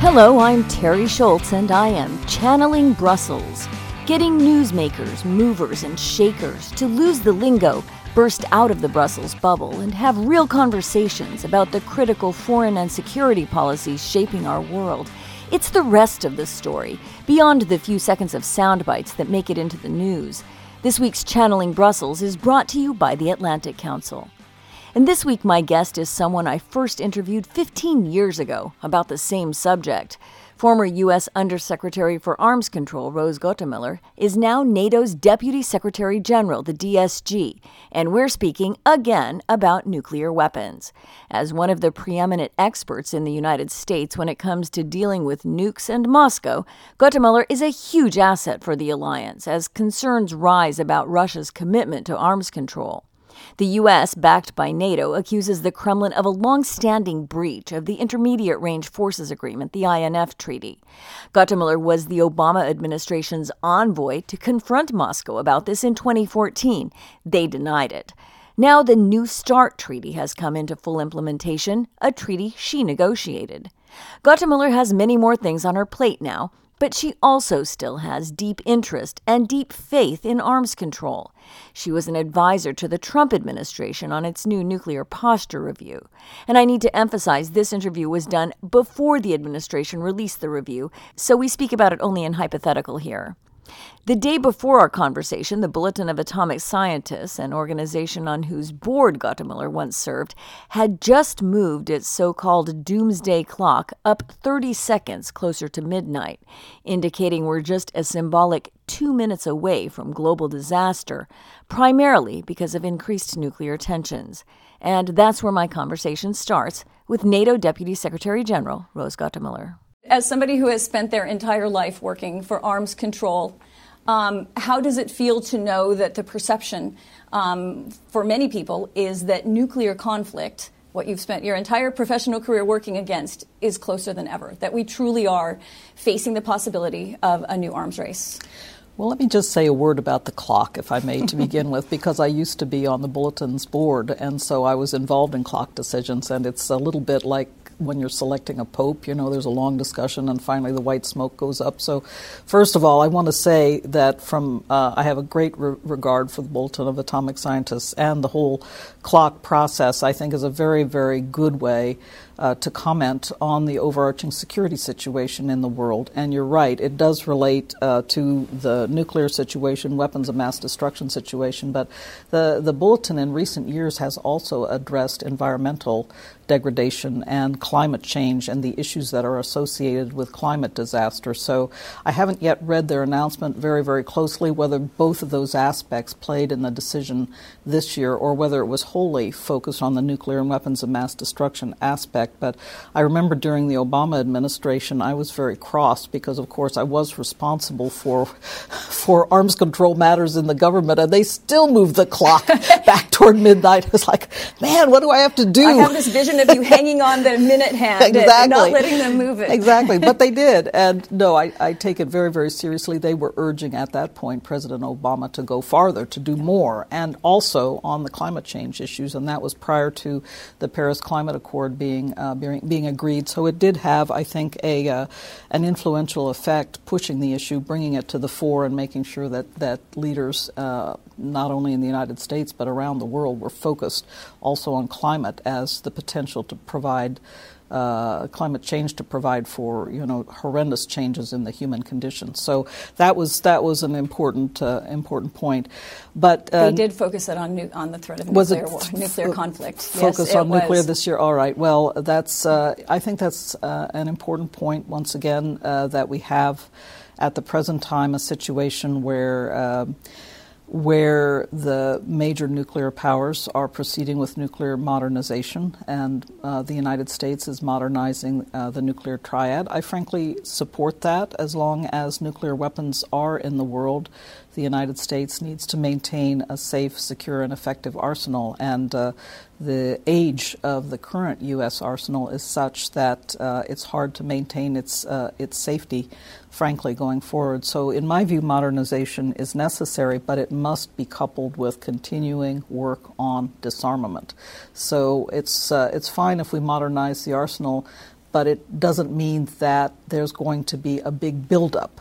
Hello, I'm Teri Schultz, and I am channeling Brussels, getting newsmakers, movers, and shakers to lose the lingo, burst out of the Brussels bubble, and have real conversations about the critical foreign and security policies shaping our world. It's the rest of the story, beyond the few seconds of sound bites that make it into the news. This week's Channeling Brussels is brought to you by the Atlantic Council. And this week, my guest is someone I first interviewed 15 years ago about the same subject. Former U.S. Undersecretary for Arms Control Rose Gottemoeller is now NATO's Deputy Secretary General, the DSG, and we're speaking again about nuclear weapons. As one of the preeminent experts in the United States when it comes to dealing with nukes and Moscow, Gottemoeller is a huge asset for the alliance as concerns rise about Russia's commitment to arms control. The U.S., backed by NATO, accuses the Kremlin of a long standing breach of the Intermediate Range Forces Agreement, the INF Treaty. Gottemoeller was the Obama administration's envoy to confront Moscow about this in 2014. They denied it. Now, the New START Treaty has come into full implementation, a treaty she negotiated. Gottemoeller has many more things on her plate now, but she also still has deep interest and deep faith in arms control. She was an advisor to the Trump administration on its new nuclear posture review. And I need to emphasize this interview was done before the administration released the review, so we speak about it only in hypothetical here. The day before our conversation, the Bulletin of Atomic Scientists, an organization on whose board Gottemoeller once served, had just moved its so called doomsday clock up 30 seconds closer to midnight, indicating we're just a symbolic two minutes away from global disaster, primarily because of increased nuclear tensions. And that's where my conversation starts with NATO Deputy Secretary General Rose Gottemoeller. As somebody who has spent their entire life working for arms control, um, how does it feel to know that the perception um, for many people is that nuclear conflict, what you've spent your entire professional career working against, is closer than ever? That we truly are facing the possibility of a new arms race? Well, let me just say a word about the clock, if I may, to begin with, because I used to be on the Bulletin's board, and so I was involved in clock decisions, and it's a little bit like when you're selecting a pope, you know, there's a long discussion and finally the white smoke goes up. So, first of all, I want to say that from uh, I have a great re- regard for the Bulletin of Atomic Scientists and the whole clock process. I think is a very, very good way uh, to comment on the overarching security situation in the world. And you're right, it does relate uh, to the nuclear situation, weapons of mass destruction situation, but the, the bulletin in recent years has also addressed environmental degradation and climate change and the issues that are associated with climate disaster. So I haven't yet read their announcement very, very closely whether both of those aspects played in the decision this year or whether it was wholly focused on the nuclear and weapons of mass destruction aspect effect. But I remember during the Obama administration, I was very cross because, of course, I was responsible for for arms control matters in the government, and they still moved the clock back toward midnight. I was like, man, what do I have to do? I have this vision of you hanging on the minute hand exactly. and not letting them move it. exactly, but they did, and no, I, I take it very, very seriously. They were urging at that point President Obama to go farther, to do more, and also on the climate change issues, and that was prior to the Paris Climate Accord being uh, being, being, agreed. So it did have, I think, a uh, an influential effect, pushing the issue, bringing it to the fore, and making sure that that leaders, uh, not only in the United States but around the world, were focused also on climate as the potential to provide uh, climate change to provide for you know horrendous changes in the human condition. So that was that was an important uh, important point. But uh, they did focus it on nu- on the threat of nuclear war, nuclear conflict. Focus yes, on was. nuclear this year. All right. Well, that's uh, I think that's uh, an important point. Once again, uh, that we have at the present time a situation where where the major nuclear powers are proceeding with nuclear modernization, and uh, the United States is modernizing uh, the nuclear triad. I frankly support that as long as nuclear weapons are in the world. The United States needs to maintain a safe, secure, and effective arsenal, and uh, the age of the current U.S. arsenal is such that uh, it's hard to maintain its uh, its safety frankly, going forward. So, in my view, modernization is necessary, but it must be coupled with continuing work on disarmament. So, it's, uh, it's fine if we modernize the arsenal, but it doesn't mean that there's going to be a big buildup.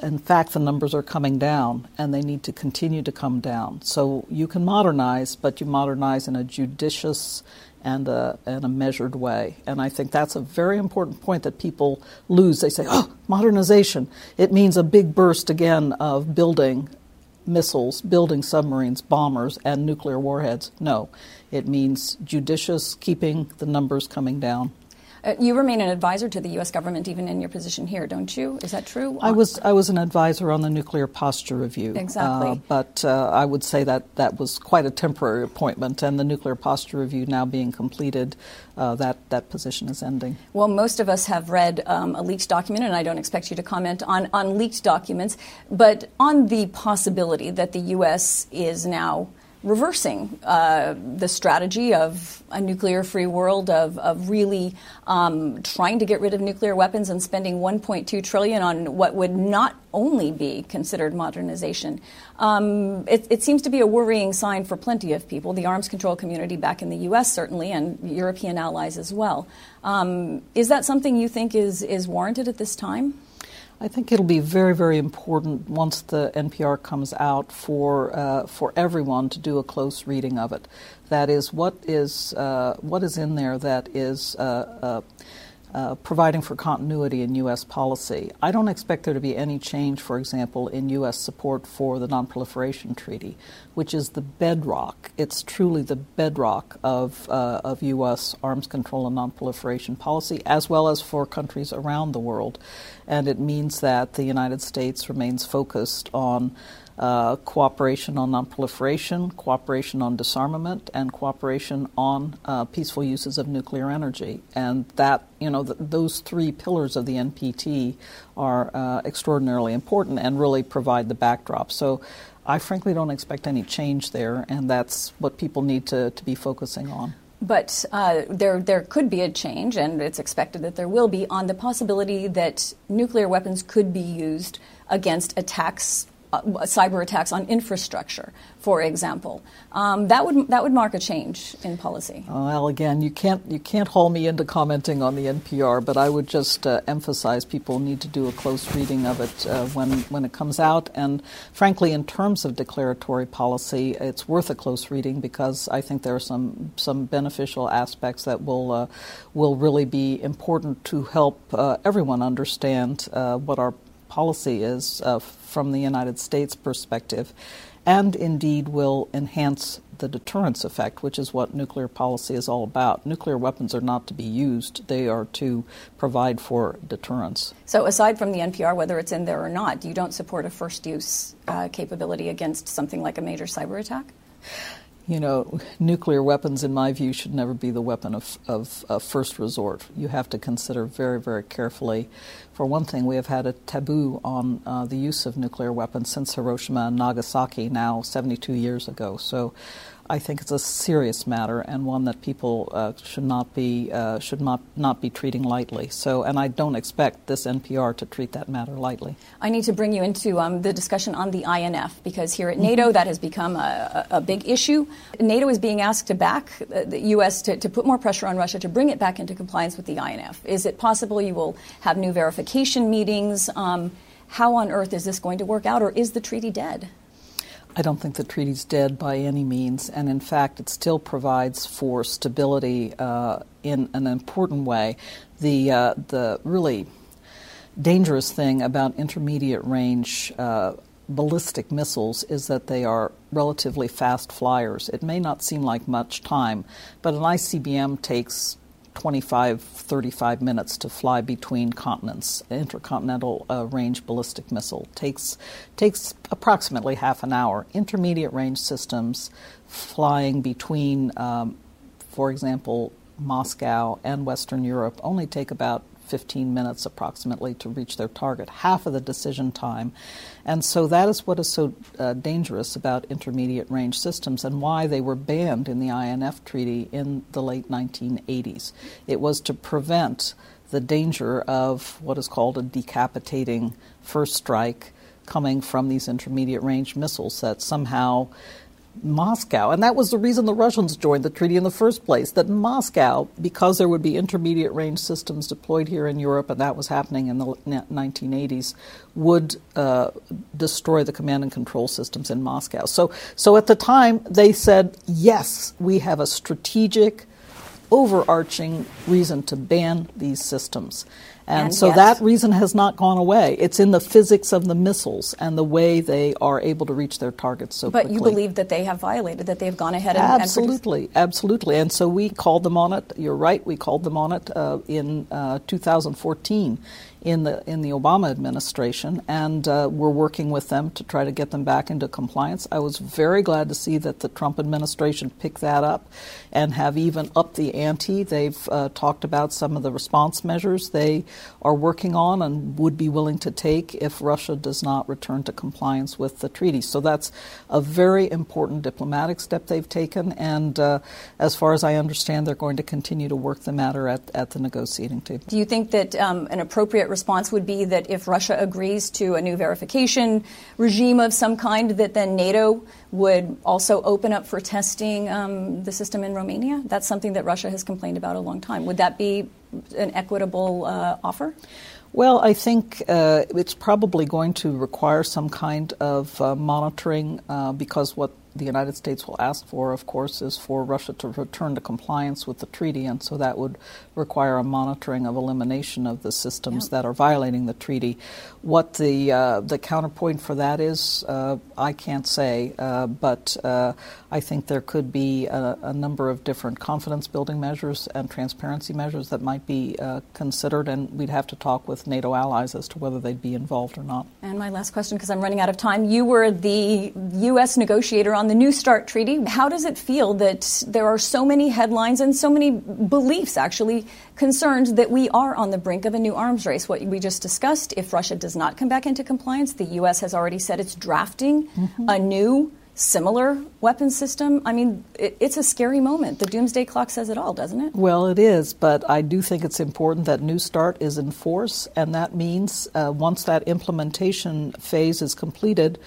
In fact, the numbers are coming down and they need to continue to come down. So you can modernize, but you modernize in a judicious and a, and a measured way. And I think that's a very important point that people lose. They say, oh, modernization. It means a big burst again of building missiles, building submarines, bombers, and nuclear warheads. No, it means judicious, keeping the numbers coming down. Uh, you remain an advisor to the U.S. government even in your position here, don't you? Is that true? I was I was an advisor on the nuclear posture review. Exactly. Uh, but uh, I would say that that was quite a temporary appointment, and the nuclear posture review now being completed, uh, that that position is ending. Well, most of us have read um, a leaked document, and I don't expect you to comment on on leaked documents, but on the possibility that the U.S. is now reversing uh, the strategy of a nuclear free world of, of really um, trying to get rid of nuclear weapons and spending 1.2 trillion on what would not only be considered modernization. Um, it, it, seems to be a worrying sign for plenty of people the arms control community back in the us certainly and european allies as well. Um, is that something you think is, is warranted at this time I think it'll be very, very important once the NPR comes out for uh, for everyone to do a close reading of it. That is, what is uh, what is in there that is uh, uh providing for continuity in U.S. policy. I don't expect there to be any change, for example, in U.S. support for the Nonproliferation Treaty, which is the bedrock. It's truly the bedrock of, uh, of U.S. arms control and nonproliferation policy, as well as for countries around the world. And it means that the United States remains focused on uh, cooperation on nonproliferation, cooperation on disarmament, and cooperation on uh, peaceful uses of nuclear energy. And that, you know, th- those three pillars of the NPT are uh, extraordinarily important and really provide the backdrop. So I frankly don't expect any change there, and that's what people need to, to be focusing on. But uh, there, there could be a change, and it's expected that there will be, on the possibility that nuclear weapons could be used against attacks uh, cyber attacks on infrastructure, for example. Um, that would that would mark a change in policy. Well, again, you can't you can't haul me into commenting on the NPR, but I would just uh, emphasize people need to do a close reading of it uh, when when it comes out. And frankly, in terms of declaratory policy, it's worth a close reading because I think there are some some beneficial aspects that will uh, will really be important to help uh, everyone understand uh, what our policy is uh, from the United States perspective, and indeed will enhance the deterrence effect, which is what nuclear policy is all about. Nuclear weapons are not to be used, they are to provide for deterrence. So, aside from the NPR, whether it's in there or not, you don't support a first use uh, capability against something like a major cyber attack? You know, nuclear weapons, in my view, should never be the weapon of, of, of, first resort. You have to consider very, very carefully. For one thing, we have had a taboo on uh, the use of nuclear weapons since Hiroshima and Nagasaki, now 72 years ago. So I think it's a serious matter and one that people uh, should not be uh, should not not be treating lightly. So, and I don't expect this NPR to treat that matter lightly. I need to bring you into um, the discussion on the INF because here at NATO that has become a, a, big issue. NATO is being asked to back uh, the U.S. To, to put more pressure on Russia to bring it back into compliance with the INF. Is it possible you will have new verification meetings? Um, how on earth is this going to work out, or is the treaty dead? I don't think the treaty's dead by any means, and in fact, it still provides for stability uh, in an important way. The uh, the really dangerous thing about intermediate range uh, ballistic missiles is that they are relatively fast flyers. It may not seem like much time, but an ICBM takes 25, 35 minutes to fly between continents. Intercontinental uh, range ballistic missile takes takes approximately half an hour. Intermediate range systems flying between, um, for example, Moscow and Western Europe only take about 15 minutes approximately to reach their target, half of the decision time. And so that is what is so uh, dangerous about intermediate range systems and why they were banned in the INF Treaty in the late 1980s. It was to prevent the danger of what is called a decapitating first strike coming from these intermediate range missiles that somehow Moscow, and that was the reason the Russians joined the treaty in the first place, that Moscow, because there would be intermediate range systems deployed here in Europe, and that was happening in the 1980s, would uh, destroy the command and control systems in Moscow. So, so at the time, they said, yes, we have a strategic, overarching reason to ban these systems. And, And so yes. that reason has not gone away. It's in the physics of the missiles and the way they are able to reach their targets so But quickly. you believe that they have violated, that they have gone ahead and, and Absolutely, absolutely. And so we called them on it. You're right. We called them on it uh, in uh, 2014 in the in the Obama administration, and uh, we're working with them to try to get them back into compliance. I was very glad to see that the Trump administration picked that up and have even upped the ante. They've uh, talked about some of the response measures they are working on and would be willing to take if Russia does not return to compliance with the treaty. So that's a very important diplomatic step they've taken, and uh, as far as I understand, they're going to continue to work the matter at, at the negotiating table. Do you think that um, an appropriate response would be that if Russia agrees to a new verification regime of some kind, that then NATO would also open up for testing um, the system in Romania? That's something that Russia has complained about a long time. Would that be an equitable uh, offer? Well, I think uh, it's probably going to require some kind of uh, monitoring uh, because what the United States will ask for, of course, is for Russia to return to compliance with the treaty, and so that would require a monitoring of elimination of the systems that are violating the treaty. What the uh, the counterpoint for that is, uh, I can't say, uh, but uh, I think there could be a, a number of different confidence building measures and transparency measures that might be uh, considered, and we'd have to talk with NATO allies as to whether they'd be involved or not. And my last question, because I'm running out of time. You were the U.S. negotiator on the New START treaty. How does it feel that there are so many headlines and so many beliefs, actually, concerned that we are on the brink of a new arms race? What we just discussed, if Russia does not come back into compliance, the U.S. has already said it's drafting a new similar weapon system. I mean, it, it's a scary moment. The doomsday clock says it all, doesn't it? Well, it is, but I do think it's important that New START is in force, and that means uh, once that implementation phase is completed,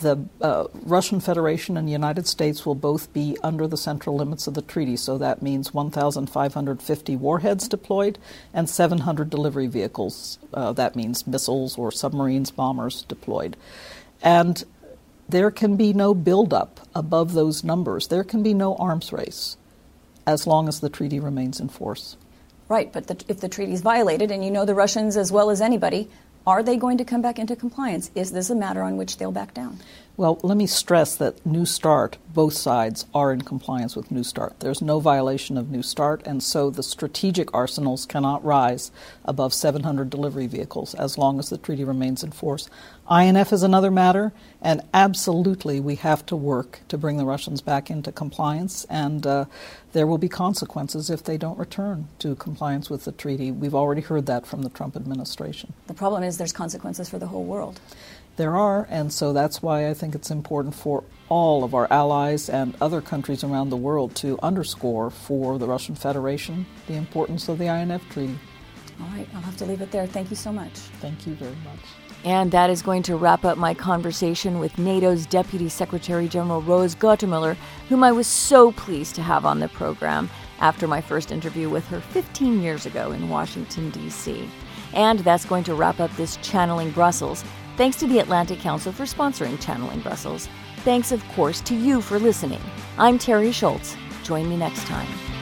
the uh, Russian Federation and the United States will both be under the central limits of the treaty. So that means 1,550 warheads deployed and 700 delivery vehicles. Uh, that means missiles or submarines, bombers deployed. And there can be no buildup above those numbers. There can be no arms race as long as the treaty remains in force. Right, but the, if the treaty is violated, and you know the Russians as well as anybody, are they going to come back into compliance? Is this a matter on which they'll back down? Well, let me stress that New START, both sides are in compliance with New START. There's no violation of New START, and so the strategic arsenals cannot rise above 700 delivery vehicles as long as the treaty remains in force. INF is another matter, and absolutely we have to work to bring the Russians back into compliance, and uh, there will be consequences if they don't return to compliance with the treaty. We've already heard that from the Trump administration. The problem is there's consequences for the whole world. There are, and so that's why I think it's important for all of our allies and other countries around the world to underscore for the Russian Federation the importance of the INF Treaty. All right, I'll have to leave it there. Thank you so much. Thank you very much. And that is going to wrap up my conversation with NATO's Deputy Secretary General Rose Gottemoeller, whom I was so pleased to have on the program after my first interview with her 15 years ago in Washington, D.C. And that's going to wrap up this Channeling Brussels. Thanks to the Atlantic Council for sponsoring Channeling Brussels. Thanks, of course, to you for listening. I'm Teri Schultz. Join me next time.